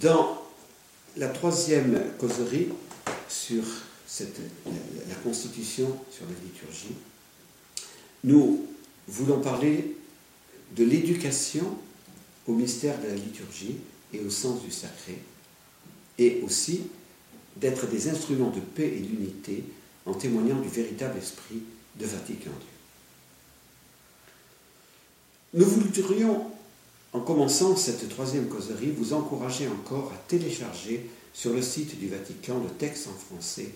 Dans la troisième causerie sur la, Constitution, sur la liturgie, nous voulons parler de l'éducation au mystère de la liturgie et au sens du sacré, et aussi d'être des instruments de paix et d'unité en témoignant du véritable esprit de Vatican II. Nous voudrions, en commençant cette troisième causerie, vous encourager encore à télécharger sur le site du Vatican le texte en français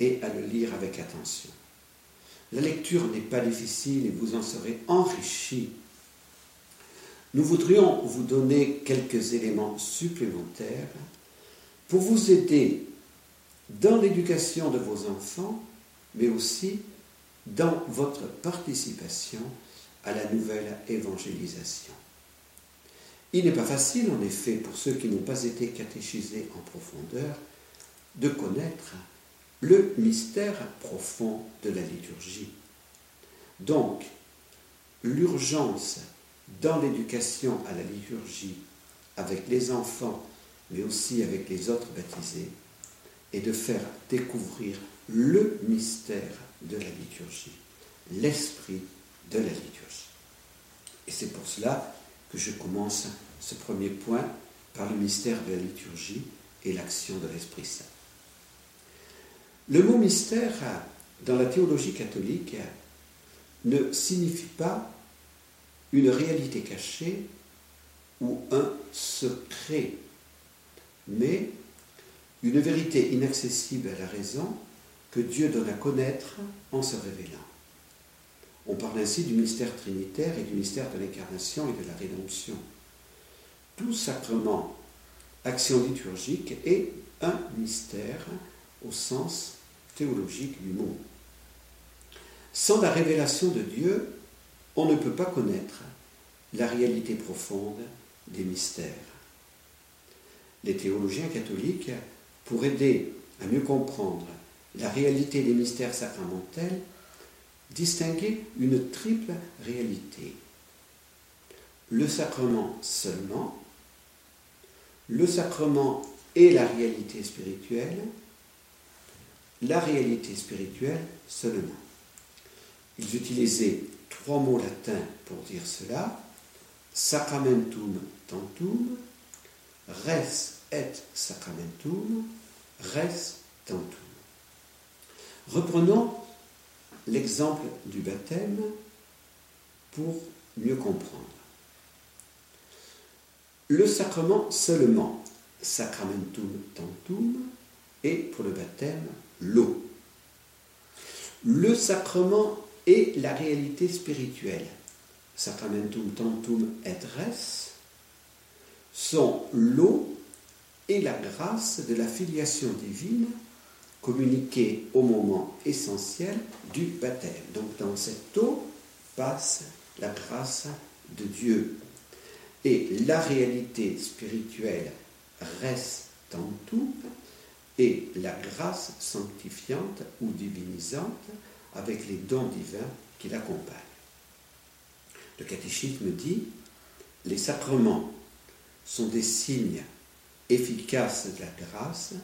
et à le lire avec attention. La lecture n'est pas difficile et vous en serez enrichi. Nous voudrions vous donner quelques éléments supplémentaires pour vous aider dans l'éducation de vos enfants, mais aussi dans votre participation à la nouvelle évangélisation. Il n'est pas facile, en effet, pour ceux qui n'ont pas été catéchisés en profondeur, de connaître le mystère profond de la liturgie. Donc, l'urgence dans l'éducation à la liturgie avec les enfants, mais aussi avec les autres baptisés, est de faire découvrir le mystère de la liturgie, l'esprit de la liturgie. Et c'est pour cela que je commence ce premier point par le mystère de la liturgie et l'action de l'Esprit Saint. Le mot mystère dans la théologie catholique ne signifie pas une réalité cachée ou un secret, mais une vérité inaccessible à la raison que Dieu donne à connaître en se révélant. On parle ainsi du mystère trinitaire et du mystère de l'incarnation et de la rédemption. Tout sacrement, action liturgique est un mystère au sens théologique du mot. Sans la révélation de Dieu, on ne peut pas connaître la réalité profonde des mystères. Les théologiens catholiques, pour aider à mieux comprendre la réalité des mystères sacramentels, distinguer une triple réalité. Le sacrement seulement, le sacrement et la réalité spirituelle, la réalité spirituelle seulement. Ils utilisaient trois mots latins pour dire cela sacramentum tantum, res et sacramentum, res tantum. Reprenons l'exemple du baptême pour mieux comprendre. Le sacrement seulement, sacramentum tantum, et pour le baptême l'eau. Le sacrement est la réalité spirituelle. Sacramentum tantum et res sont l'eau et la grâce de la filiation divine communiquée au moment essentiel du baptême. Donc dans cette eau passe la grâce de Dieu. Et la réalité spirituelle reste tantum et la grâce sanctifiante ou divinisante avec les dons divins qui l'accompagnent. Le catéchisme dit, les sacrements sont des signes efficaces de la grâce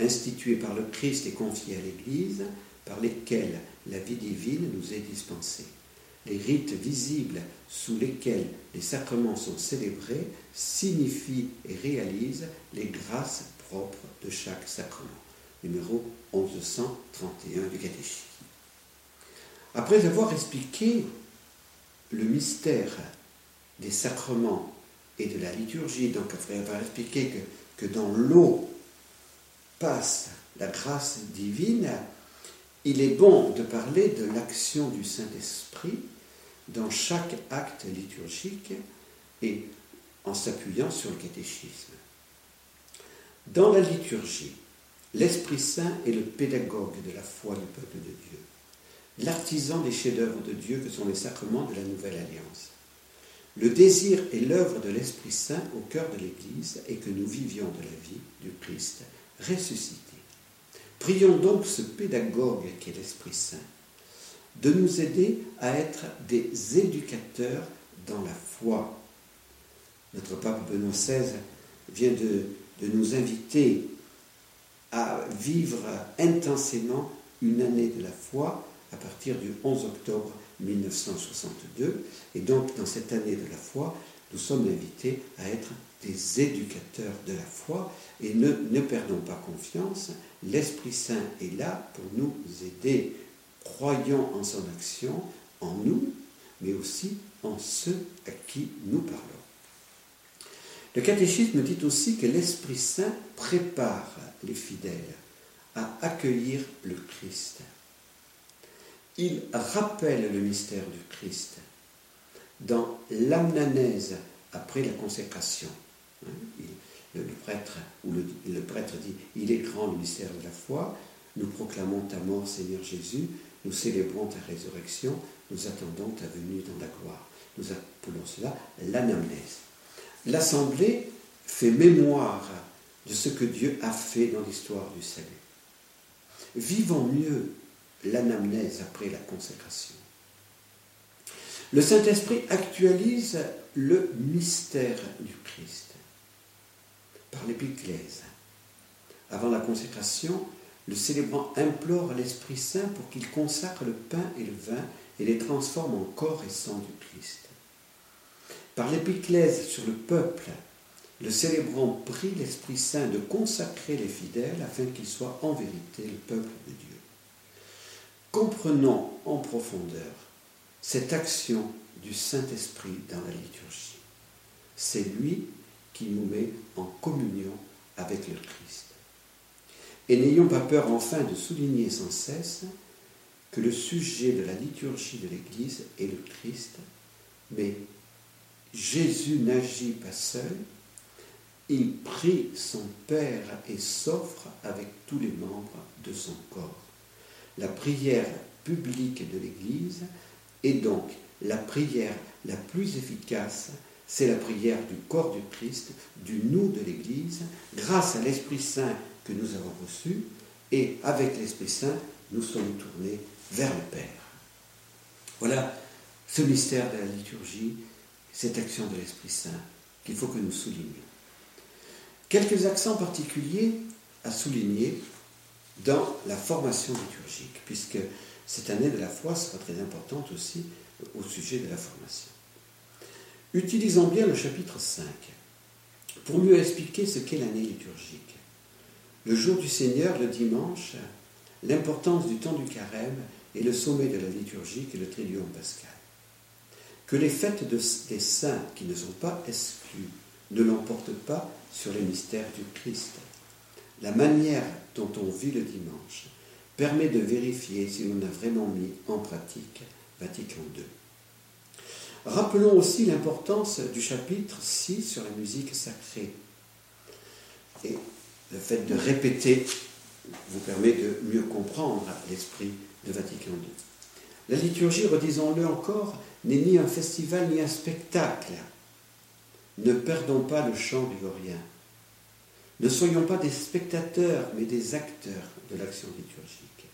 institués par le Christ et confiés à l'Église, par lesquels la vie divine nous est dispensée. Les rites visibles sous lesquels les sacrements sont célébrés signifient et réalisent les grâces propre de chaque sacrement. Numéro 1131 du catéchisme. Après avoir expliqué le mystère des sacrements et de la liturgie, donc après avoir expliqué que, que dans l'eau passe la grâce divine, il est bon de parler de l'action du Saint-Esprit dans chaque acte liturgique et en s'appuyant sur le catéchisme. Dans la liturgie, l'Esprit Saint est le pédagogue de la foi du peuple de Dieu, l'artisan des chefs-d'œuvre de Dieu que sont les sacrements de la Nouvelle Alliance. Le désir et l'œuvre de l'Esprit Saint au cœur de l'Église est que nous vivions de la vie du Christ ressuscité. Prions donc ce pédagogue qui est l'Esprit Saint de nous aider à être des éducateurs dans la foi. Notre pape Benoît XVI vient de de nous inviter à vivre intensément une année de la foi à partir du 11 octobre 1962. Et donc, dans cette année de la foi, nous sommes invités à être des éducateurs de la foi et ne, ne perdons pas confiance. L'Esprit Saint est là pour nous aider. Croyons en son action, en nous, mais aussi en ceux à qui nous parlons. Le catéchisme dit aussi que l'Esprit Saint prépare les fidèles à accueillir le Christ. Il rappelle le mystère du Christ dans l'amnanèse après la consécration. Le, prêtre, ou le, prêtre dit, il est grand le mystère de la foi, nous proclamons ta mort Seigneur Jésus, nous célébrons ta résurrection, nous attendons ta venue dans la gloire. Nous appelons cela l'anamnèse. L'Assemblée fait mémoire de ce que Dieu a fait dans l'histoire du salut. Vivons mieux l'anamnèse après la consécration. Le Saint-Esprit actualise le mystère du Christ par l'épiclèse. Avant la consécration, le célébrant implore l'Esprit Saint pour qu'il consacre le pain et le vin et les transforme en corps et sang du Christ. Par l'épiclèse sur le peuple, le célébrant prie l'Esprit Saint de consacrer les fidèles afin qu'ils soient en vérité le peuple de Dieu. Comprenons en profondeur cette action du Saint-Esprit dans la liturgie. C'est lui qui nous met en communion avec le Christ. Et n'ayons pas peur enfin de souligner sans cesse que le sujet de la liturgie de l'Église est le Christ, mais Jésus n'agit pas seul, il prie son Père et s'offre avec tous les membres de son corps. La prière publique de l'Église est donc la prière la plus efficace, c'est la prière du corps du Christ, du nous de l'Église, grâce à l'Esprit Saint que nous avons reçu, et avec l'Esprit Saint, nous sommes tournés vers le Père. Voilà ce mystère de la liturgie, cette action de l'Esprit Saint qu'il faut que nous soulignions. Quelques accents particuliers à souligner dans la formation liturgique, puisque cette année de la foi sera très importante aussi au sujet de la formation. Utilisons bien le chapitre 5 pour mieux expliquer ce qu'est l'année liturgique. Le jour du Seigneur, le dimanche, l'importance du temps du carême et le sommet de la liturgie est le Triduum pascal. Que les fêtes des saints qui ne sont pas exclus ne l'emportent pas sur les mystères du Christ. La manière dont on vit le dimanche permet de vérifier si l'on a vraiment mis en pratique Vatican II. Rappelons aussi l'importance du chapitre 6 sur la musique sacrée. Et le fait de répéter vous permet de mieux comprendre l'esprit de Vatican II. La liturgie, redisons-le encore, n'est ni un festival ni un spectacle. Ne perdons pas le chant grégorien. Ne soyons pas des spectateurs, mais des acteurs de l'action liturgique.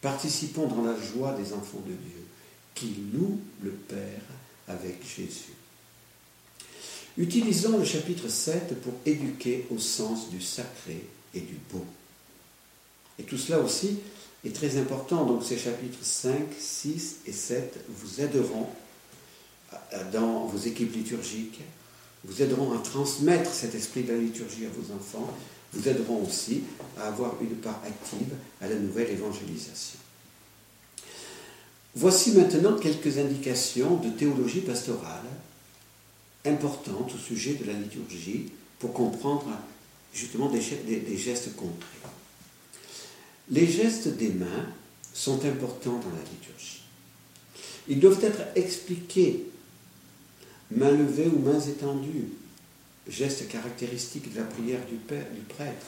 Participons dans la joie des enfants de Dieu, qui louent le Père avec Jésus. Utilisons le chapitre 7 pour éduquer au sens du sacré et du beau. Et tout cela aussi est très important. Donc ces chapitres 5, 6 et 7 vous aideront dans vos équipes liturgiques, vous aideront à transmettre cet esprit de la liturgie à vos enfants, vous aideront aussi à avoir une part active à la nouvelle évangélisation. Voici maintenant quelques indications de théologie pastorale importantes au sujet de la liturgie pour comprendre justement des, gestes concrets. Les gestes des mains sont importants dans la liturgie. Ils doivent être expliqués, mains levées ou mains étendues, gestes caractéristiques de la prière du, du prêtre,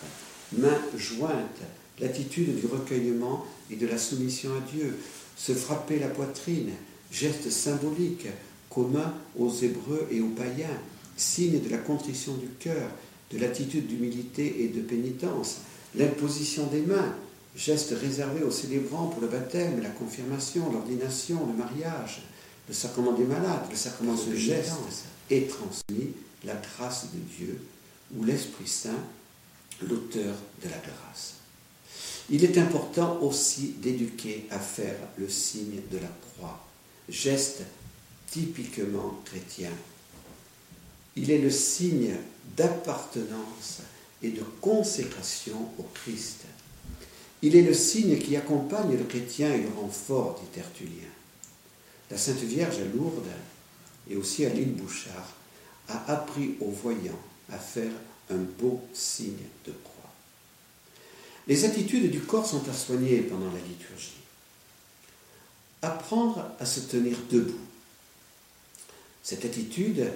mains jointes, l'attitude du recueillement et de la soumission à Dieu, se frapper la poitrine, geste symbolique commun aux Hébreux et aux païens, signe de la contrition du cœur, de l'attitude d'humilité et de pénitence, l'imposition des mains, geste réservé aux célébrants pour le baptême, la confirmation, l'ordination, le mariage, le sacrement des malades, le sacrement de geste est transmis la grâce de Dieu, où l'Esprit Saint l'auteur de la grâce. Il est important aussi d'éduquer à faire le signe de la croix, geste typiquement chrétien. Il est le signe d'appartenance et de consécration au Christ. Il est le signe qui accompagne le chrétien et le rend fort, dit Tertullien. La Sainte Vierge à Lourdes et aussi à l'île Bouchard a appris aux voyants à faire un beau signe de croix. Les attitudes du corps sont à soigner pendant la liturgie. Apprendre à se tenir debout. Cette attitude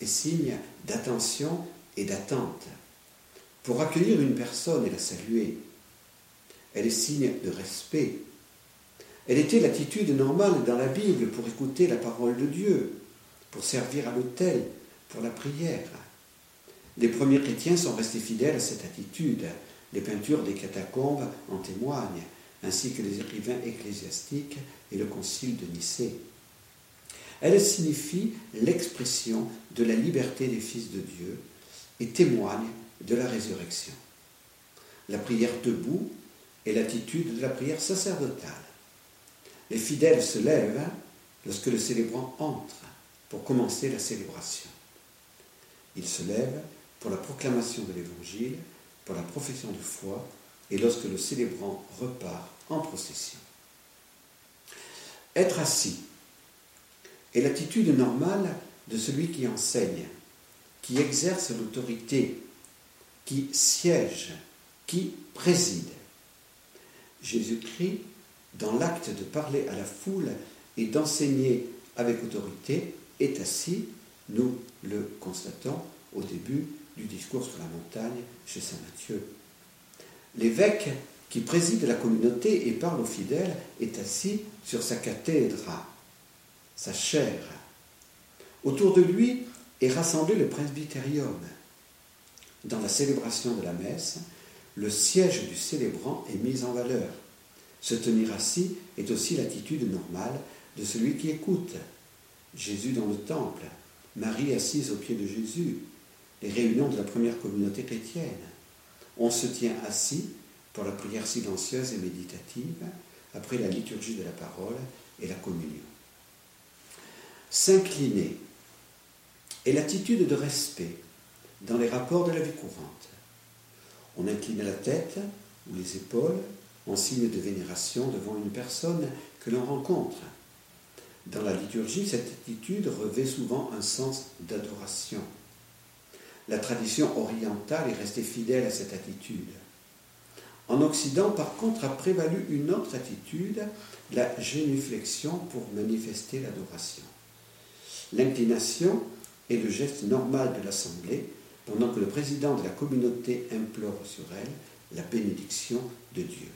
est signe d'attention et d'attente. Pour accueillir une personne et la saluer, elle est signe de respect. Elle était l'attitude normale dans la Bible pour écouter la parole de Dieu, pour servir à l'autel, pour la prière. Les premiers chrétiens sont restés fidèles à cette attitude. Les peintures des catacombes en témoignent, ainsi que les écrivains ecclésiastiques et le concile de Nicée. Elle signifie l'expression de la liberté des fils de Dieu et témoigne de la résurrection. La prière debout est l'attitude de la prière sacerdotale. Les fidèles se lèvent lorsque le célébrant entre pour commencer la célébration. Ils se lèvent pour la proclamation de l'Évangile, pour la profession de foi et lorsque le célébrant repart en procession. Être assis est l'attitude normale de celui qui enseigne, qui exerce l'autorité, qui siège, qui préside. Jésus-Christ, dans l'acte de parler à la foule et d'enseigner avec autorité, est assis, nous le constatons au début du discours sur la montagne chez Saint Matthieu. L'évêque qui préside la communauté et parle aux fidèles est assis sur sa cathèdre, sa chaire. Autour de lui est rassemblé le presbytérium. Dans la célébration de la messe, le siège du célébrant est mis en valeur. Se tenir assis est aussi l'attitude normale de celui qui écoute. Jésus dans le temple, Marie assise au pied de Jésus, les réunions de la première communauté chrétienne. On se tient assis pour la prière silencieuse et méditative, après la liturgie de la parole et la communion. S'incliner est l'attitude de respect dans les rapports de la vie courante. On incline la tête ou les épaules en signe de vénération devant une personne que l'on rencontre. Dans la liturgie, cette attitude revêt souvent un sens d'adoration. La tradition orientale est restée fidèle à cette attitude. En Occident, par contre, a prévalu une autre attitude, la génuflexion pour manifester l'adoration. L'inclination est le geste normal de l'Assemblée pendant que le président de la communauté implore sur elle la bénédiction de Dieu.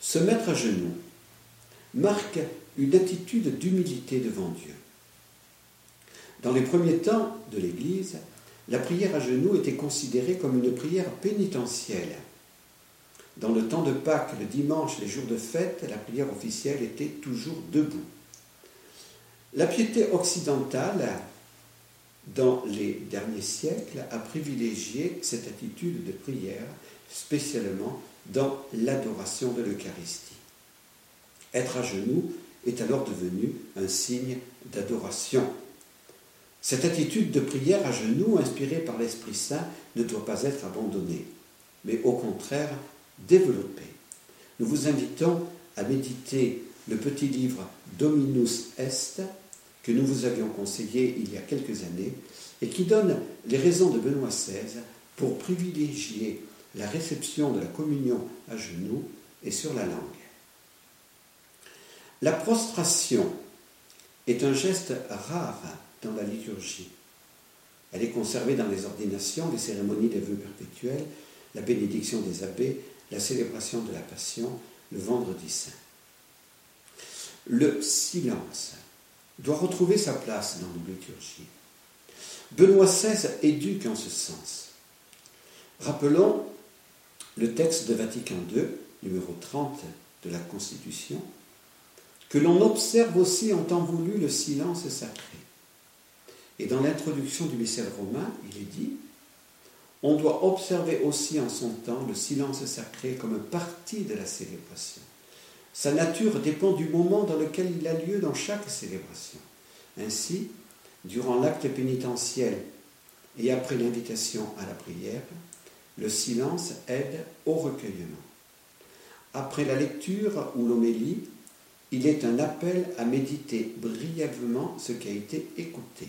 Se mettre à genoux marque une attitude d'humilité devant Dieu. Dans les premiers temps de l'Église, la prière à genoux était considérée comme une prière pénitentielle. Dans le temps de Pâques, le dimanche, les jours de fête, la prière officielle était toujours debout. La piété occidentale, dans les derniers siècles, a privilégié cette attitude de prière, spécialement dans l'adoration de l'Eucharistie. Être à genoux est alors devenu un signe d'adoration. Cette attitude de prière à genoux, inspirée par l'Esprit Saint, ne doit pas être abandonnée, mais au contraire développée. Nous vous invitons à méditer le petit livre Dominus Est que nous vous avions conseillé il y a quelques années et qui donne les raisons de Benoît XVI pour privilégier la réception de la communion à genoux et sur la langue. La prostration est un geste rare dans la liturgie. Elle est conservée dans les ordinations, les cérémonies des vœux perpétuels, la bénédiction des abbés, la célébration de la Passion, le vendredi saint. Le silence doit retrouver sa place dans nos liturgies. Benoît XVI éduque en ce sens. Rappelons le texte de Vatican II, numéro 30 de la Constitution, que l'on observe aussi en temps voulu le silence sacré. Et dans l'introduction du missel romain, il est dit on doit observer aussi en son temps le silence sacré comme partie de la célébration. Sa nature dépend du moment dans lequel il a lieu dans chaque célébration. Ainsi, durant l'acte pénitentiel et après l'invitation à la prière, le silence aide au recueillement. Après la lecture ou l'homélie, il est un appel à méditer brièvement ce qui a été écouté.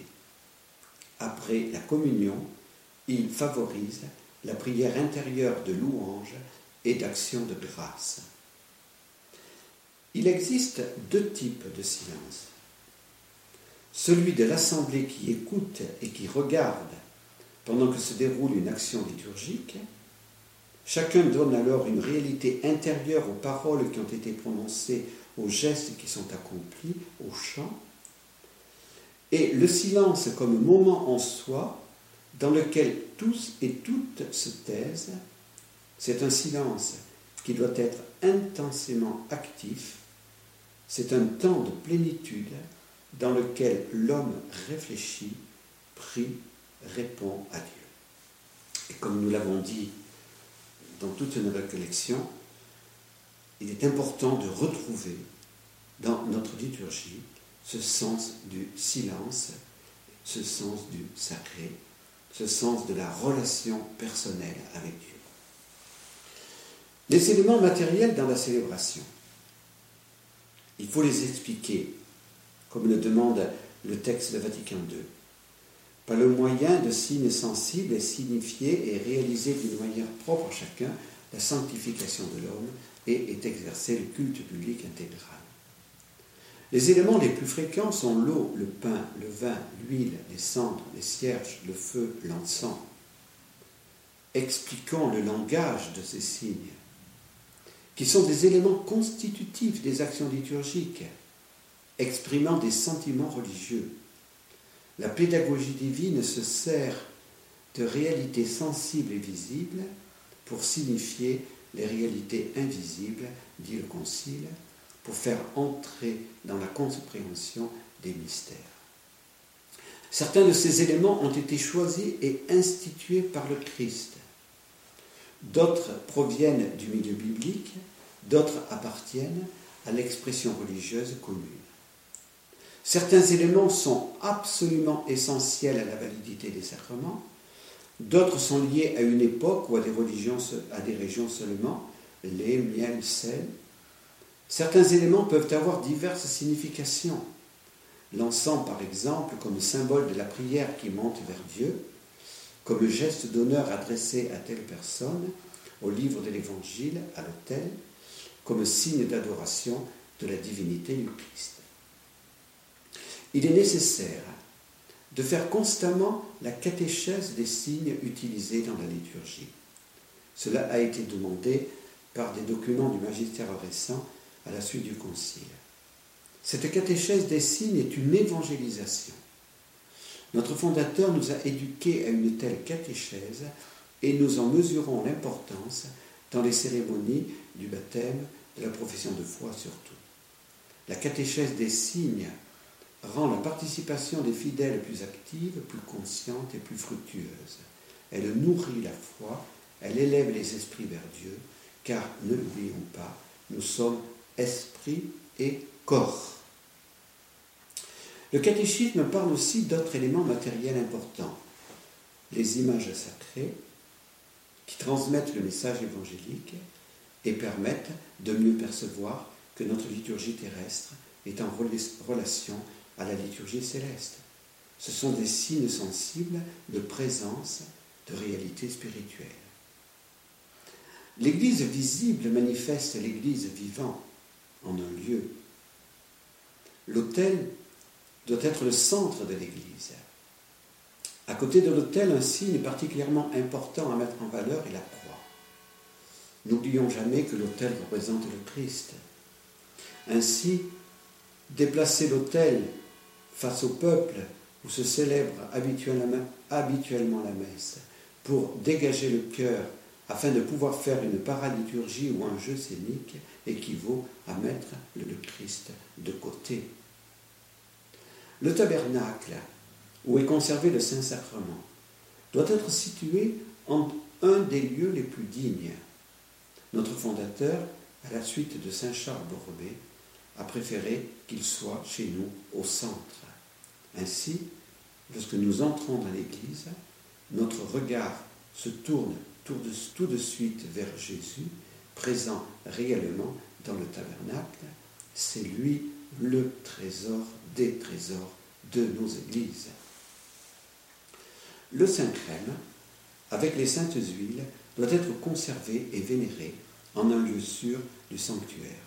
Après la communion, il favorise la prière intérieure de louange et d'action de grâce. Il existe deux types de silence. Celui de l'assemblée qui écoute et qui regarde pendant que se déroule une action liturgique. Chacun donne alors une réalité intérieure aux paroles qui ont été prononcées, aux gestes qui sont accomplis, au chant. Et le silence comme moment en soi dans lequel tous et toutes se taisent, c'est un silence qui doit être intensément actif, c'est un temps de plénitude dans lequel l'homme réfléchit, prie, répond à Dieu. Et comme nous l'avons dit dans toutes nos récollections, il est important de retrouver dans notre liturgie ce sens du silence, ce sens du sacré, ce sens de la relation personnelle avec Dieu. Les éléments matériels dans la célébration, il faut les expliquer, comme le demande le texte de Vatican II, par le moyen de signes sensibles et signifiés et réalisés d'une manière propre à chacun la sanctification de l'homme et est exercé le culte public intégral. Les éléments les plus fréquents sont l'eau, le pain, le vin, l'huile, les cendres, les cierges, le feu, l'encens. Expliquons le langage de ces signes, qui sont des éléments constitutifs des actions liturgiques, exprimant des sentiments religieux. La pédagogie divine se sert de réalités sensibles et visibles pour signifier les réalités invisibles, dit le Concile, pour faire entrer dans la compréhension des mystères. Certains de ces éléments ont été choisis et institués par le Christ. D'autres proviennent du milieu biblique, d'autres appartiennent à l'expression religieuse commune. Certains éléments sont absolument essentiels à la validité des sacrements, d'autres sont liés à une époque ou à des, religions, à des régions seulement, lait, miel, sel, Certains éléments peuvent avoir diverses significations. L'encens, par exemple, comme symbole de la prière qui monte vers Dieu, comme geste d'honneur adressé à telle personne, au livre de l'Évangile, à l'autel, comme signe d'adoration de la divinité du Christ. Il est nécessaire de faire constamment la catéchèse des signes utilisés dans la liturgie. Cela a été demandé par des documents du magistère récent à la suite du Concile. Cette catéchèse des signes est une évangélisation. Notre fondateur nous a éduqués à une telle catéchèse et nous en mesurons l'importance dans les cérémonies du baptême, de la profession de foi surtout. La catéchèse des signes rend la participation des fidèles plus active, plus consciente et plus fructueuse. Elle nourrit la foi, elle élève les esprits vers Dieu, car ne l'oublions pas, nous sommes esprit et corps. Le catéchisme parle aussi d'autres éléments matériels importants. Les images sacrées qui transmettent le message évangélique et permettent de mieux percevoir que notre liturgie terrestre est en relation à la liturgie céleste. Ce sont des signes sensibles de présence, de réalité spirituelle. L'Église visible manifeste l'Église vivante en un lieu. L'autel doit être le centre de l'Église. À côté de l'autel, un signe particulièrement important à mettre en valeur est la croix. N'oublions jamais que l'autel représente le Christ. Ainsi, déplacer l'autel face au peuple où se célèbre habituellement, la messe pour dégager le cœur afin de pouvoir faire une paraliturgie ou un jeu scénique équivaut à mettre le Christ de côté. Le tabernacle, où est conservé le Saint-Sacrement, doit être situé en un des lieux les plus dignes. Notre fondateur, à la suite de Saint Charles Borromée, a préféré qu'il soit chez nous au centre. Ainsi, lorsque nous entrons dans l'Église, notre regard se tourne tout de, suite vers Jésus, présent réellement dans le tabernacle. C'est lui le trésor des trésors de nos églises. Le Saint Crème, avec les saintes huiles, doit être conservé et vénéré en un lieu sûr du sanctuaire.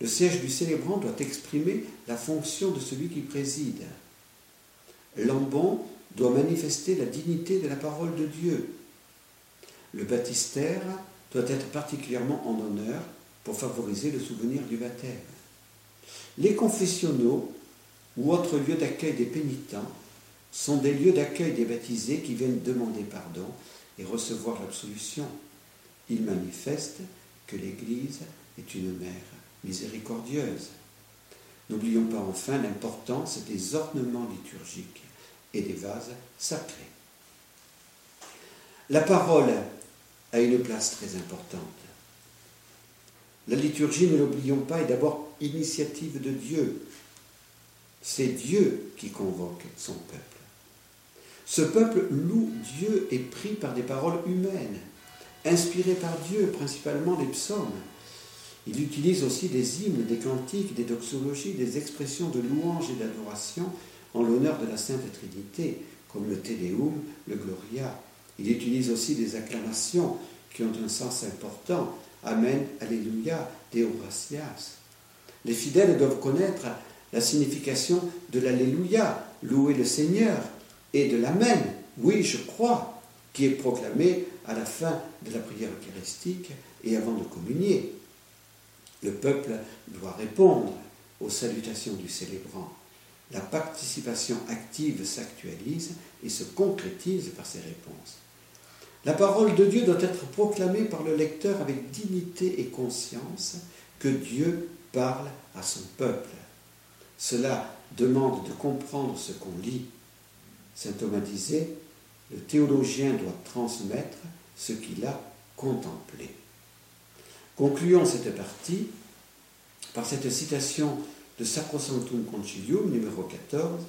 Le siège du célébrant doit exprimer la fonction de celui qui préside. L'ambon doit manifester la dignité de la parole de Dieu. Le baptistère doit être particulièrement en honneur pour favoriser le souvenir du baptême. Les confessionnaux ou autres lieux d'accueil des pénitents sont des lieux d'accueil des baptisés qui viennent demander pardon et recevoir l'absolution. Ils manifestent que l'Église est une mère miséricordieuse. N'oublions pas enfin l'importance des ornements liturgiques et des vases sacrés. La parole a une place très importante. La liturgie, ne l'oublions pas, est d'abord initiative de Dieu. C'est Dieu qui convoque son peuple. Ce peuple loue Dieu et prie par des paroles humaines, inspirées par Dieu, principalement les psaumes. Il utilise aussi des hymnes, des cantiques, des doxologies, des expressions de louange et d'adoration en l'honneur de la Sainte Trinité, comme le Te Deum, le Gloria. Il utilise aussi des acclamations qui ont un sens important. Amen, Alléluia, Deo gratias. Les fidèles doivent connaître la signification de l'Alléluia, louer le Seigneur, et de l'Amen, oui, je crois, qui est proclamé à la fin de la prière eucharistique et avant de communier. Le peuple doit répondre aux salutations du célébrant la participation active s'actualise et se concrétise par ces réponses. La parole de Dieu doit être proclamée par le lecteur avec dignité et conscience que Dieu parle à son peuple. Cela demande de comprendre ce qu'on lit. Saint Thomas disait, le théologien doit transmettre ce qu'il a contemplé. Concluons cette partie par cette citation de Sacrosanctum Concilium numéro 14,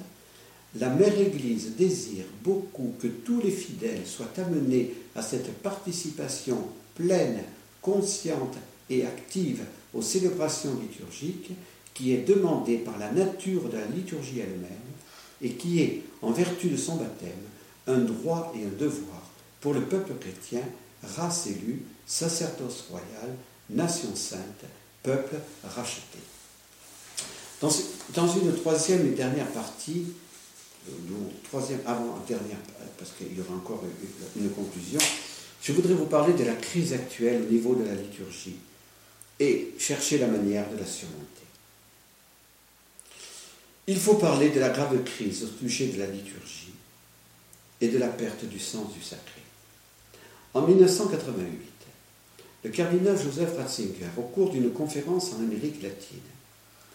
la Mère Église désire beaucoup que tous les fidèles soient amenés à cette participation pleine, consciente et active aux célébrations liturgiques qui est demandée par la nature de la liturgie elle-même et qui est, en vertu de son baptême, un droit et un devoir pour le peuple chrétien, race élue, sacerdoce royal, nation sainte, peuple racheté. Dans, une troisième et dernière partie, euh, troisième avant-dernière, parce qu'il y aura encore une, conclusion, je voudrais vous parler de la crise actuelle au niveau de la liturgie et chercher la manière de la surmonter. Il faut parler de la grave crise au sujet de la liturgie et de la perte du sens du sacré. En 1988, le cardinal Joseph Ratzinger, au cours d'une conférence en Amérique latine,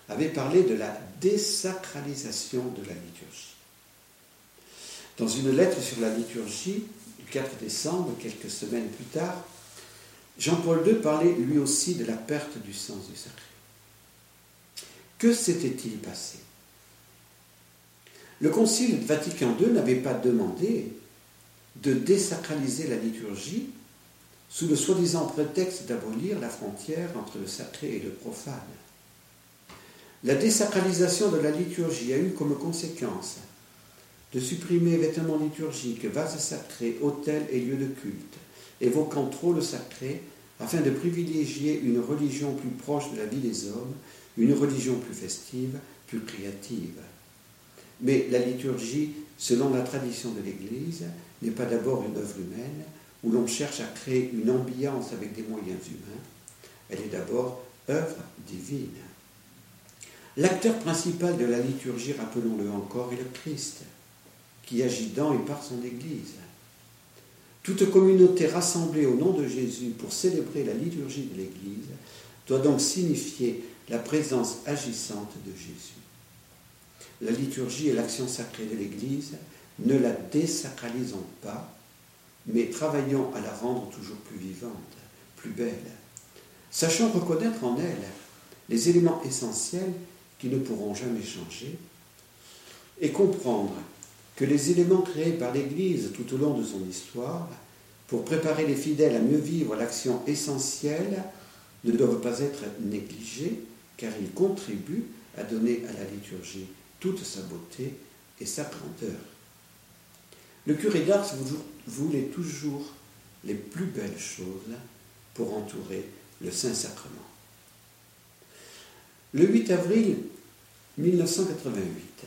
avait parlé de la désacralisation de la liturgie. Dans une lettre sur la liturgie du 4 décembre, quelques semaines plus tard, Jean-Paul II parlait lui aussi de la perte du sens du sacré. Que s'était-il passé? Le Concile Vatican II n'avait pas demandé de désacraliser la liturgie sous le soi-disant prétexte d'abolir la frontière entre le sacré et le profane. La désacralisation de la liturgie a eu comme conséquence de supprimer vêtements liturgiques, vases sacrés, hôtels et lieux de culte, évoquant trop le sacré afin de privilégier une religion plus proche de la vie des hommes, une religion plus festive, plus créative. Mais la liturgie, selon la tradition de l'Église, n'est pas d'abord une œuvre humaine où l'on cherche à créer une ambiance avec des moyens humains, elle est d'abord œuvre divine. L'acteur principal de la liturgie, rappelons-le encore, est le Christ, qui agit dans et par son Église. Toute communauté rassemblée au nom de Jésus pour célébrer la liturgie de l'Église doit donc signifier la présence agissante de Jésus. La liturgie et l'action sacrée de l'Église, ne la désacralisons pas, mais travaillons à la rendre toujours plus vivante, plus belle. Sachons reconnaître en elle les éléments essentiels qui ne pourront jamais changer et comprendre que les éléments créés par l'Église tout au long de son histoire pour préparer les fidèles à mieux vivre l'action essentielle ne doivent pas être négligés car ils contribuent à donner à la liturgie toute sa beauté et sa grandeur. Le curé d'Ars voulait toujours les plus belles choses pour entourer le Saint-Sacrement. Le 8 avril 1988,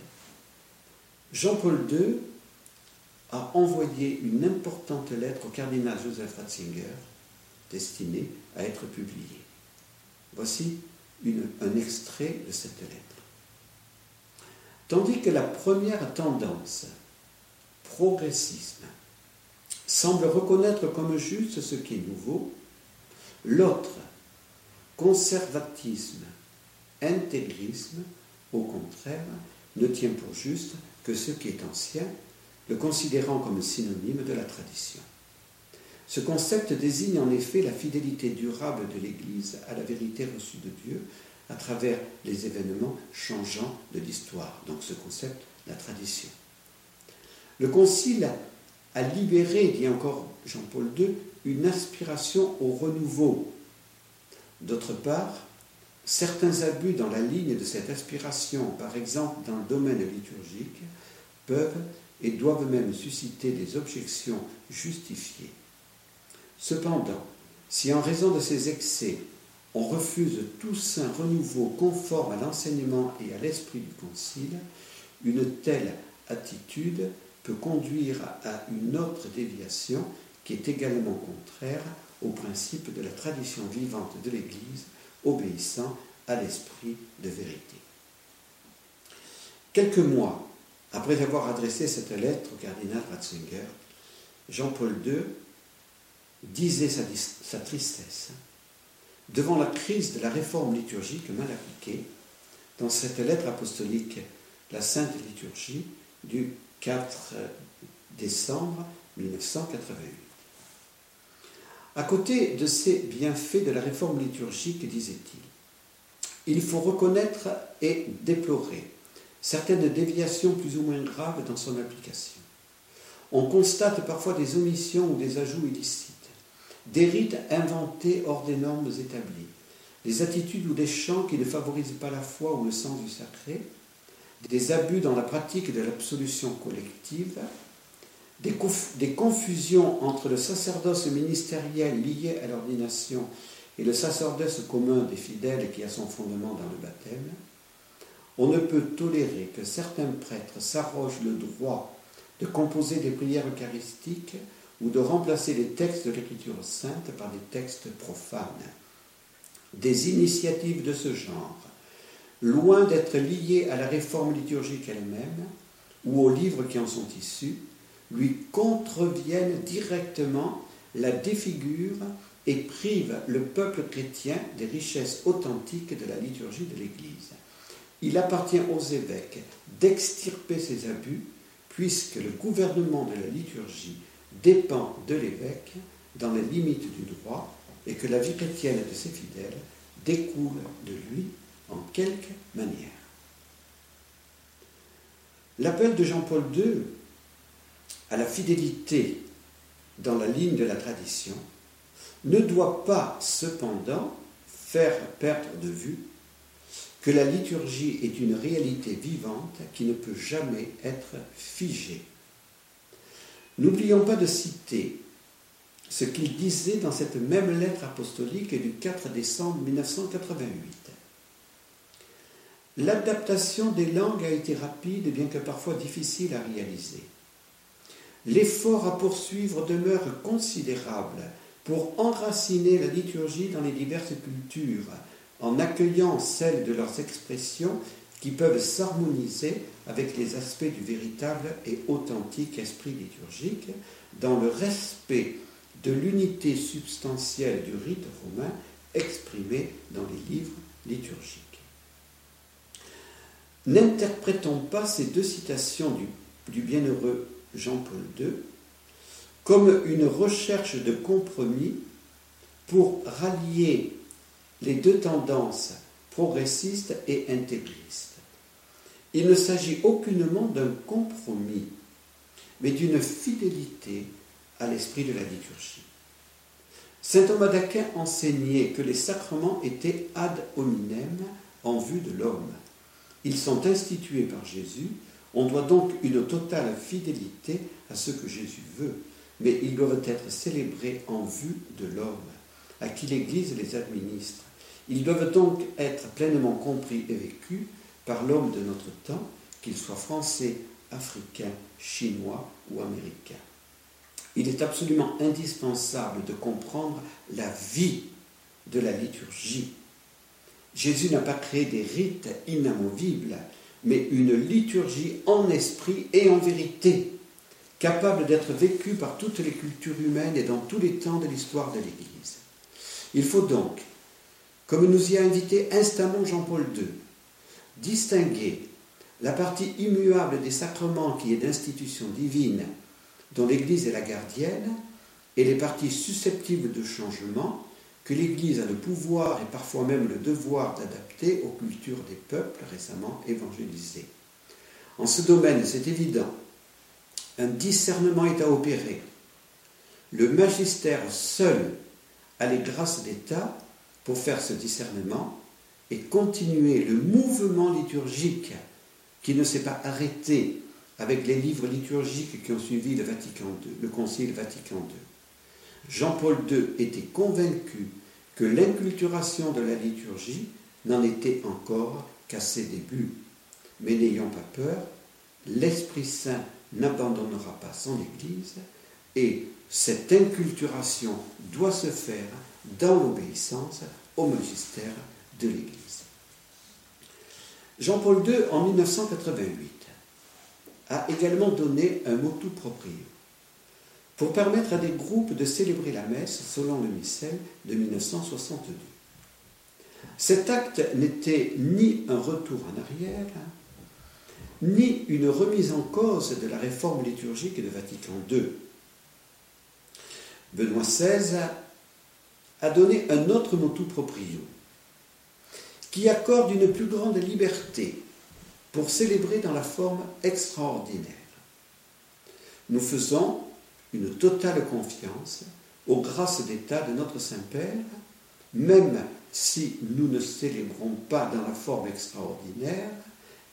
Jean-Paul II a envoyé une importante lettre au cardinal Joseph Ratzinger destinée à être publiée. Voici un extrait de cette lettre. Tandis que la première tendance, progressisme, semble reconnaître comme juste ce qui est nouveau, l'autre, conservatisme, intégrisme, au contraire, ne tient pour juste que ce qui est ancien, le considérant comme synonyme de la tradition. Ce concept désigne en effet la fidélité durable de l'Église à la vérité reçue de Dieu à travers les événements changeants de l'histoire. Donc ce concept, la tradition. Le Concile a libéré, dit encore Jean-Paul II, une aspiration au renouveau. D'autre part, certains abus dans la ligne de cette aspiration, par exemple dans le domaine liturgique, peuvent et doivent même susciter des objections justifiées. Cependant, si en raison de ces excès, on refuse tout saint renouveau conforme à l'enseignement et à l'esprit du Concile, une telle attitude peut conduire à une autre déviation qui est également contraire au principe de la tradition vivante de l'Église, obéissant à l'esprit de vérité. Quelques mois après avoir adressé cette lettre au cardinal Ratzinger, Jean-Paul II disait sa, tristesse devant la crise de la réforme liturgique mal appliquée dans cette lettre apostolique, la Sainte Liturgie, du 4 décembre 1988. À côté de ces bienfaits de la réforme liturgique, disait-il, il faut reconnaître et déplorer certaines déviations plus ou moins graves dans son application. On constate parfois des omissions ou des ajouts illicites des rites inventés hors des normes établies, des attitudes ou des chants qui ne favorisent pas la foi ou le sens du sacré, des abus dans la pratique de l'absolution collective, des, confusions entre le sacerdoce ministériel lié à l'ordination et le sacerdoce commun des fidèles qui a son fondement dans le baptême, on ne peut tolérer que certains prêtres s'arrogent le droit de composer des prières eucharistiques ou de remplacer les textes de l'Écriture sainte par des textes profanes. Des initiatives de ce genre, loin d'être liées à la réforme liturgique elle-même ou aux livres qui en sont issus, lui contreviennent directement, la défigurent et privent le peuple chrétien des richesses authentiques de la liturgie de l'Église. Il appartient aux évêques d'extirper ces abus, puisque le gouvernement de la liturgie dépend de l'évêque dans les limites du droit et que la vie chrétienne de ses fidèles découle de lui en quelque manière. L'appel de Jean-Paul II à la fidélité dans la ligne de la tradition ne doit pas cependant faire perdre de vue que la liturgie est une réalité vivante qui ne peut jamais être figée. N'oublions pas de citer ce qu'il disait dans cette même lettre apostolique du 4 décembre 1988. L'adaptation des langues a été rapide, bien que parfois difficile à réaliser. L'effort à poursuivre demeure considérable pour enraciner la liturgie dans les diverses cultures, en accueillant celles de leurs expressions qui peuvent s'harmoniser avec les aspects du véritable et authentique esprit liturgique dans le respect de l'unité substantielle du rite romain exprimé dans les livres liturgiques. N'interprétons pas ces deux citations du, du bienheureux Jean-Paul II comme une recherche de compromis pour rallier les deux tendances progressistes et intégristes. Il ne s'agit aucunement d'un compromis, mais d'une fidélité à l'esprit de la liturgie. Saint Thomas d'Aquin enseignait que les sacrements étaient ad hominem en vue de l'homme. Ils sont institués par Jésus, on doit donc une totale fidélité à ce que Jésus veut, mais ils doivent être célébrés en vue de l'homme, à qui l'Église les administre. Ils doivent donc être pleinement compris et vécus par l'homme de notre temps, qu'il soit français, africain, chinois ou américain. Il est absolument indispensable de comprendre la vie de la liturgie. Jésus n'a pas créé des rites inamovibles, mais une liturgie en esprit et en vérité, capable d'être vécue par toutes les cultures humaines et dans tous les temps de l'histoire de l'Église. Il faut donc, comme nous y a invité instamment Jean-Paul II, distinguer la partie immuable des sacrements qui est d'institution divine, dont l'Église est la gardienne, et les parties susceptibles de changement, que l'Église a le pouvoir et parfois même le devoir d'adapter aux cultures des peuples récemment évangélisés. En ce domaine, c'est évident, un discernement est à opérer. Le magistère seul a les grâces d'État pour faire ce discernement et continuer le mouvement liturgique qui ne s'est pas arrêté avec les livres liturgiques qui ont suivi le Vatican Concile Vatican II. Jean-Paul II était convaincu que l'inculturation de la liturgie n'en était encore qu'à ses débuts. Mais n'ayons pas peur, l'Esprit Saint n'abandonnera pas son Église et cette inculturation doit se faire dans l'obéissance au magistère de l'Église. Jean-Paul II, en 1988, a également donné un motu proprio pour permettre à des groupes de célébrer la messe selon le missel de 1962. Cet acte n'était ni un retour en arrière, ni une remise en cause de la réforme liturgique de Vatican II. Benoît XVI a donné un autre motu proprio qui accorde une plus grande liberté pour célébrer dans la forme extraordinaire. Nous faisons une totale confiance aux grâces d'État de notre Saint-Père, même si nous ne célébrons pas dans la forme extraordinaire,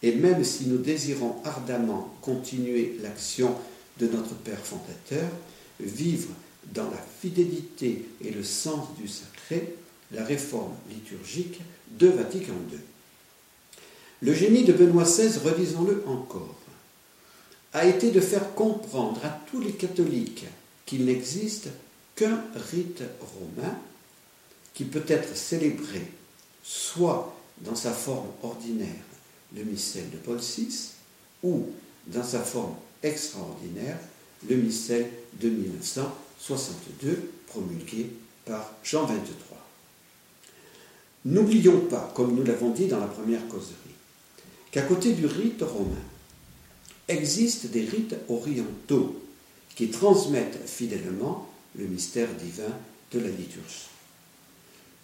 et même si nous désirons ardemment continuer l'action de notre Père fondateur, vivre dans la fidélité et le sens du sacré, la réforme liturgique de Vatican II. Le génie de Benoît XVI, redisons-le encore, a été de faire comprendre à tous les catholiques qu'il n'existe qu'un rite romain qui peut être célébré soit dans sa forme ordinaire, le missel de Paul VI, ou dans sa forme extraordinaire, le missel de 1962, promulgué par Jean XXIII. N'oublions pas, comme nous l'avons dit dans la première causerie, qu'à côté du rite romain, existent des rites orientaux qui transmettent fidèlement le mystère divin de la liturgie.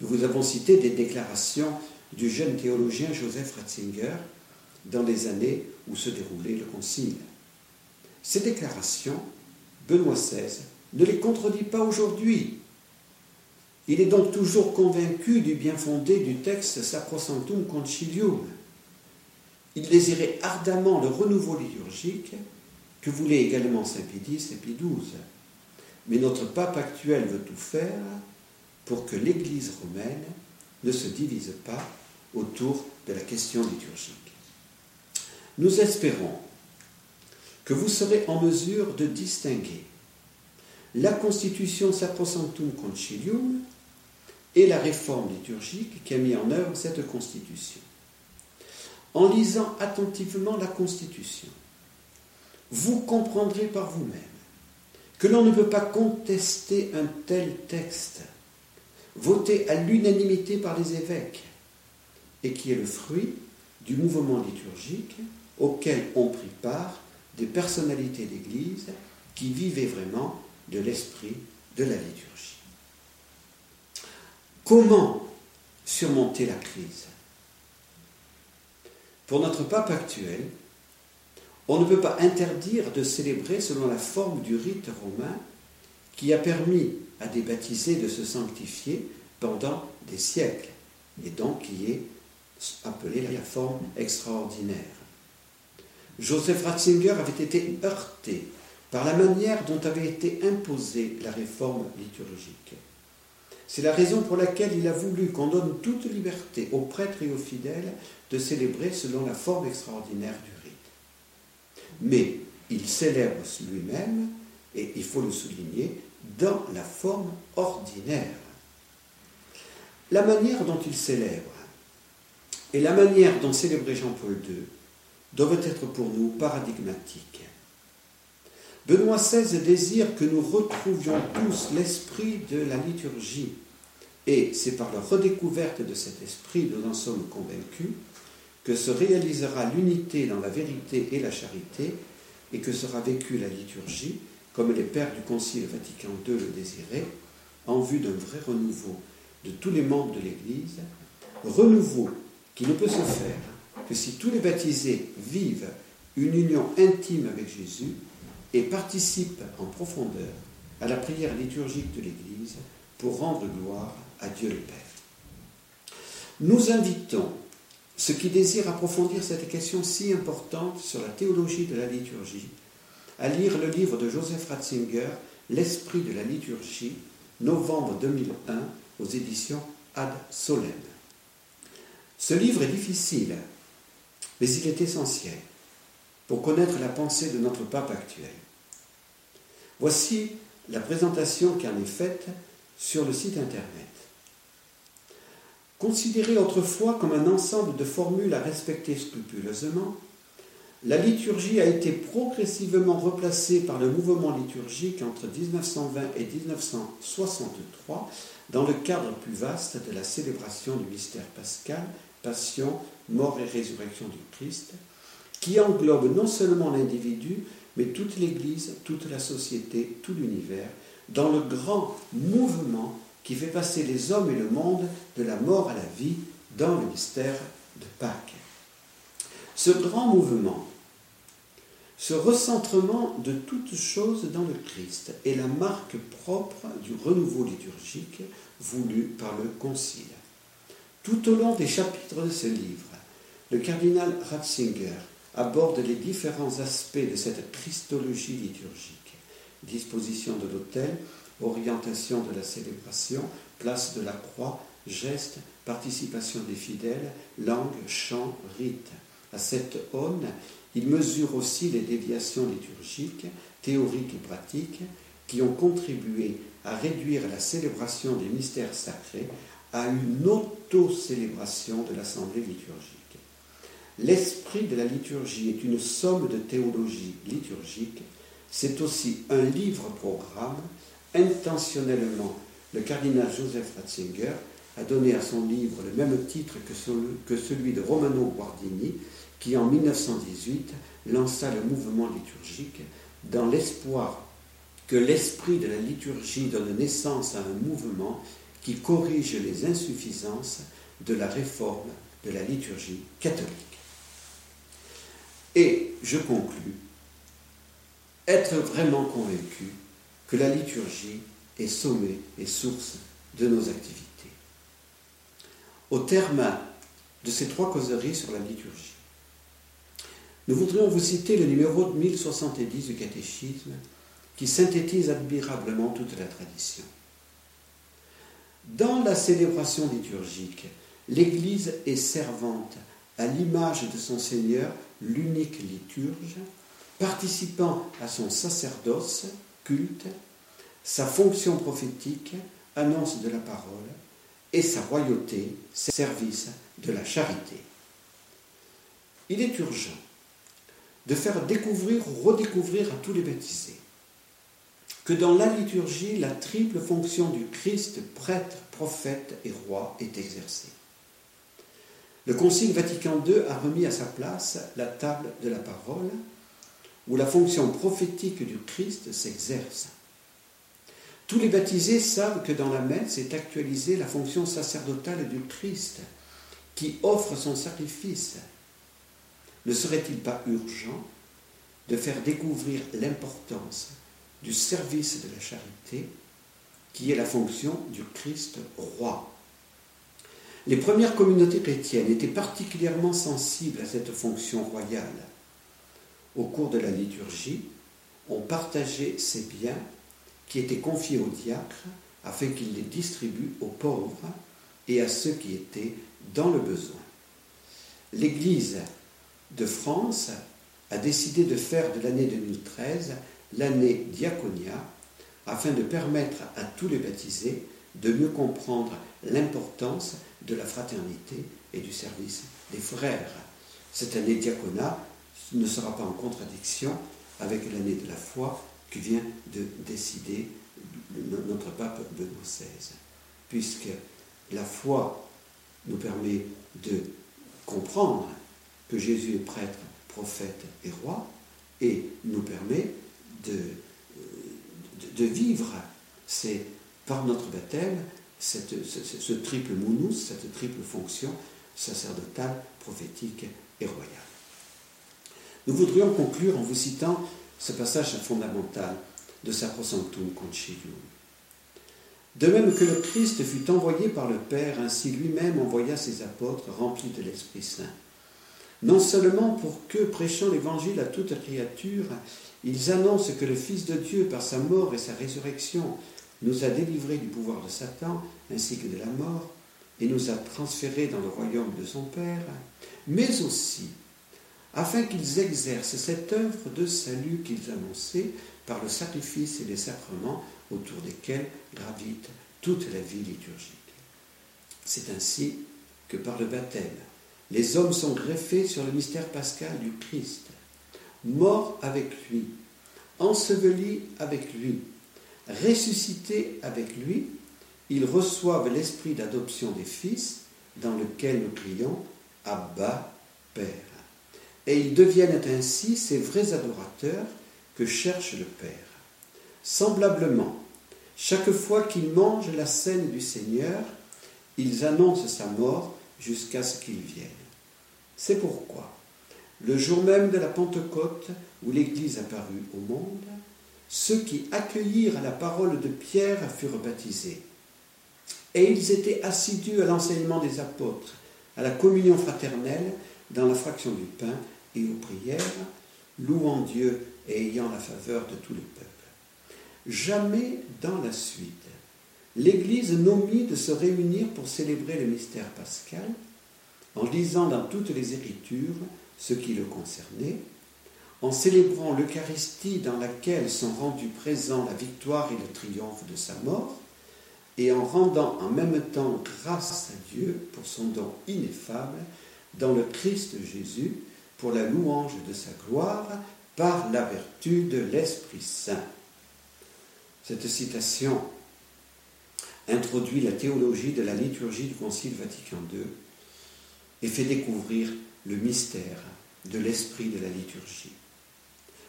Nous vous avons cité des déclarations du jeune théologien Joseph Ratzinger dans les années où se déroulait le concile. Ces déclarations, Benoît XVI ne les contredit pas aujourd'hui. Il est donc toujours convaincu du bien fondé du texte Sacrosanctum Concilium. Il désirait ardemment le renouveau liturgique que voulait également Saint Pie X et Pie XII. Mais notre pape actuel veut tout faire pour que l'Église romaine ne se divise pas autour de la question liturgique. Nous espérons que vous serez en mesure de distinguer la constitution Sacrosanctum Concilium et la réforme liturgique qui a mis en œuvre cette constitution. En lisant attentivement la constitution, vous comprendrez par vous-même que l'on ne peut pas contester un tel texte, voté à l'unanimité par les évêques, et qui est le fruit du mouvement liturgique auquel ont pris part des personnalités d'Église qui vivaient vraiment de l'esprit de la liturgie. Comment surmonter la crise? Pour notre pape actuel, on ne peut pas interdire de célébrer selon la forme du rite romain qui a permis à des baptisés de se sanctifier pendant des siècles, et donc qui est appelée la forme extraordinaire. Joseph Ratzinger avait été heurté par la manière dont avait été imposée la réforme liturgique. C'est la raison pour laquelle il a voulu qu'on donne toute liberté aux prêtres et aux fidèles de célébrer selon la forme extraordinaire du rite. Mais il célèbre lui-même, et il faut le souligner, dans la forme ordinaire. La manière dont il célèbre et la manière dont célébrait Jean-Paul II doivent être pour nous paradigmatiques. Benoît XVI désire que nous retrouvions tous l'esprit de la liturgie, et c'est par la redécouverte de cet esprit, nous en sommes convaincus, que se réalisera l'unité dans la vérité et la charité, et que sera vécue la liturgie, comme les pères du Concile Vatican II le désiraient, en vue d'un vrai renouveau de tous les membres de l'Église, renouveau qui ne peut se faire que si tous les baptisés vivent une union intime avec Jésus et participent en profondeur à la prière liturgique de l'Église pour rendre gloire à Dieu le Père. Nous invitons ceux qui désirent approfondir cette question si importante sur la théologie de la liturgie à lire le livre de Joseph Ratzinger, L'esprit de la liturgie, novembre 2001, aux éditions Ad Solem. Ce livre est difficile, mais il est essentiel pour connaître la pensée de notre pape actuel. Voici la présentation qui en est faite sur le site internet. Considérée autrefois comme un ensemble de formules à respecter scrupuleusement, la liturgie a été progressivement replacée par le mouvement liturgique entre 1920 et 1963 dans le cadre plus vaste de la célébration du mystère pascal, passion, mort et résurrection du Christ, qui englobe non seulement l'individu, mais toute l'Église, toute la société, tout l'univers, dans le grand mouvement qui fait passer les hommes et le monde de la mort à la vie dans le mystère de Pâques. Ce grand mouvement, ce recentrement de toutes choses dans le Christ est la marque propre du renouveau liturgique voulu par le Concile. Tout au long des chapitres de ce livre, le cardinal Ratzinger aborde les différents aspects de cette christologie liturgique. Disposition de l'autel, orientation de la célébration, place de la croix, geste, participation des fidèles, langue, chant, rite. À cette aune, il mesure aussi les déviations liturgiques, théoriques et pratiques, qui ont contribué à réduire la célébration des mystères sacrés à une auto-célébration de l'assemblée liturgique. L'esprit de la liturgie est une somme de théologie liturgique, c'est aussi un livre-programme. Intentionnellement, le cardinal Joseph Ratzinger a donné à son livre le même titre que celui de Romano Guardini, qui en 1918 lança le mouvement liturgique dans l'espoir que l'esprit de la liturgie donne naissance à un mouvement qui corrige les insuffisances de la réforme de la liturgie catholique. Et je conclus, être vraiment convaincu que la liturgie est sommet et source de nos activités. Au terme de ces trois causeries sur la liturgie, nous voudrions vous citer le numéro 1070 du catéchisme qui synthétise admirablement toute la tradition. Dans la célébration liturgique, l'Église est servante à l'image de son Seigneur, l'unique liturge, participant à son sacerdoce, culte, sa fonction prophétique, annonce de la parole, et sa royauté, service de la charité. Il est urgent de faire découvrir ou redécouvrir à tous les baptisés que dans la liturgie, la triple fonction du Christ, prêtre, prophète et roi est exercée. Le Concile Vatican II a remis à sa place la table de la parole, où la fonction prophétique du Christ s'exerce. Tous les baptisés savent que dans la messe est actualisée la fonction sacerdotale du Christ, qui offre son sacrifice. Ne serait-il pas urgent de faire découvrir l'importance du service de la charité, qui est la fonction du Christ roi? Les premières communautés chrétiennes étaient particulièrement sensibles à cette fonction royale. Au cours de la liturgie, on partageait ces biens qui étaient confiés aux diacres afin qu'ils les distribuent aux pauvres et à ceux qui étaient dans le besoin. L'Église de France a décidé de faire de l'année 2013 l'année diaconia afin de permettre à tous les baptisés de mieux comprendre l'importance de la fraternité et du service des frères. Cette année diaconat ne sera pas en contradiction avec l'année de la foi que vient de décider notre pape Benoît XVI, puisque la foi nous permet de comprendre que Jésus est prêtre, prophète et roi, et nous permet de, de, vivre c'est par notre baptême cette, ce, triple mounous, cette triple fonction sacerdotale, prophétique et royale. Nous voudrions conclure en vous citant ce passage fondamental de Sacrosanctum Concilium. De même que le Christ fut envoyé par le Père, ainsi lui-même envoya ses apôtres remplis de l'Esprit Saint. Non seulement pour que, prêchant l'Évangile à toute créature, ils annoncent que le Fils de Dieu, par sa mort et sa résurrection, nous a délivrés du pouvoir de Satan ainsi que de la mort, et nous a transférés dans le royaume de son Père, mais aussi afin qu'ils exercent cette œuvre de salut qu'ils annonçaient par le sacrifice et les sacrements autour desquels gravite toute la vie liturgique. C'est ainsi que par le baptême, les hommes sont greffés sur le mystère pascal du Christ, morts avec lui, ensevelis avec lui, ressuscités avec lui, ils reçoivent l'esprit d'adoption des fils dans lequel nous crions Abba, Père. Et ils deviennent ainsi ces vrais adorateurs que cherche le Père. Semblablement, chaque fois qu'ils mangent la scène du Seigneur, ils annoncent sa mort jusqu'à ce qu'il vienne. C'est pourquoi, le jour même de la Pentecôte, où l'Église apparut au monde, ceux qui accueillirent la parole de Pierre furent baptisés. Et ils étaient assidus à l'enseignement des apôtres, à la communion fraternelle, dans la fraction du pain et aux prières, louant Dieu et ayant la faveur de tous les peuples. Jamais dans la suite, l'Église n'omit de se réunir pour célébrer le mystère pascal, en lisant dans toutes les Écritures ce qui le concernait, en célébrant l'Eucharistie dans laquelle sont rendus présents la victoire et le triomphe de sa mort, et en rendant en même temps grâce à Dieu pour son don ineffable dans le Christ Jésus, pour la louange de sa gloire par la vertu de l'Esprit Saint. Cette citation introduit la théologie de la liturgie du Concile Vatican II et fait découvrir le mystère de l'esprit de la liturgie.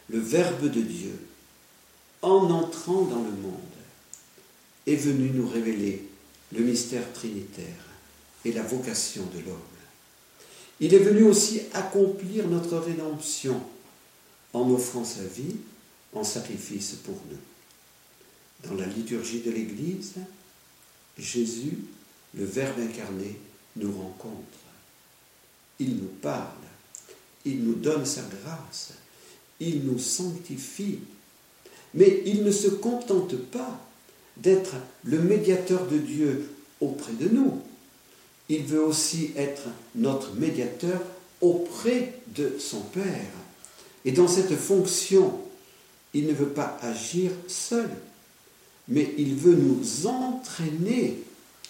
Le Verbe de Dieu, en entrant dans le monde, est venu nous révéler le mystère trinitaire et la vocation de l'homme. Il est venu aussi accomplir notre rédemption en offrant sa vie en sacrifice pour nous. Dans la liturgie de l'Église, Jésus, le Verbe incarné, nous rencontre. Il nous parle, il nous donne sa grâce, il nous sanctifie, mais il ne se contente pas d'être le médiateur de Dieu auprès de nous il veut aussi être notre médiateur auprès de son Père. Et dans cette fonction, il ne veut pas agir seul, mais il veut nous entraîner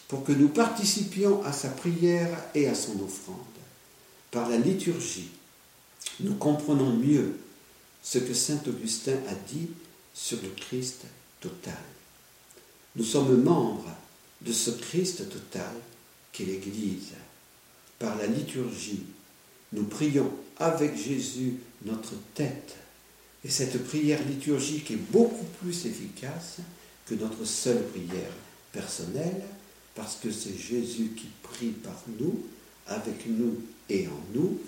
pour que nous participions à sa prière et à son offrande. Par la liturgie, nous comprenons mieux ce que Saint Augustin a dit sur le Christ total. Nous sommes membres de ce Christ total qu'est l'Église. Par la liturgie, nous prions avec Jésus notre tête. Et cette prière liturgique est beaucoup plus efficace que notre seule prière personnelle, parce que c'est Jésus qui prie par nous, avec nous et en nous,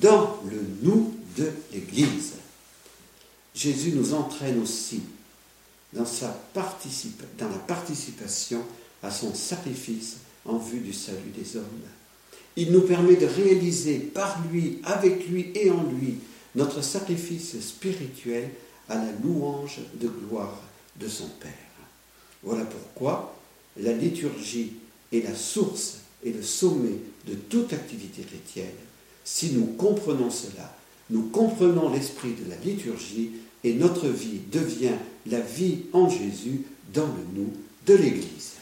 dans le nous de l'Église. Jésus nous entraîne aussi dans, sa dans la participation à son sacrifice en vue du salut des hommes. Il nous permet de réaliser par lui, avec lui et en lui notre sacrifice spirituel à la louange de gloire de son Père. Voilà pourquoi la liturgie est la source et le sommet de toute activité chrétienne. Si nous comprenons cela, nous comprenons l'esprit de la liturgie et notre vie devient la vie en Jésus dans le nous de l'Église.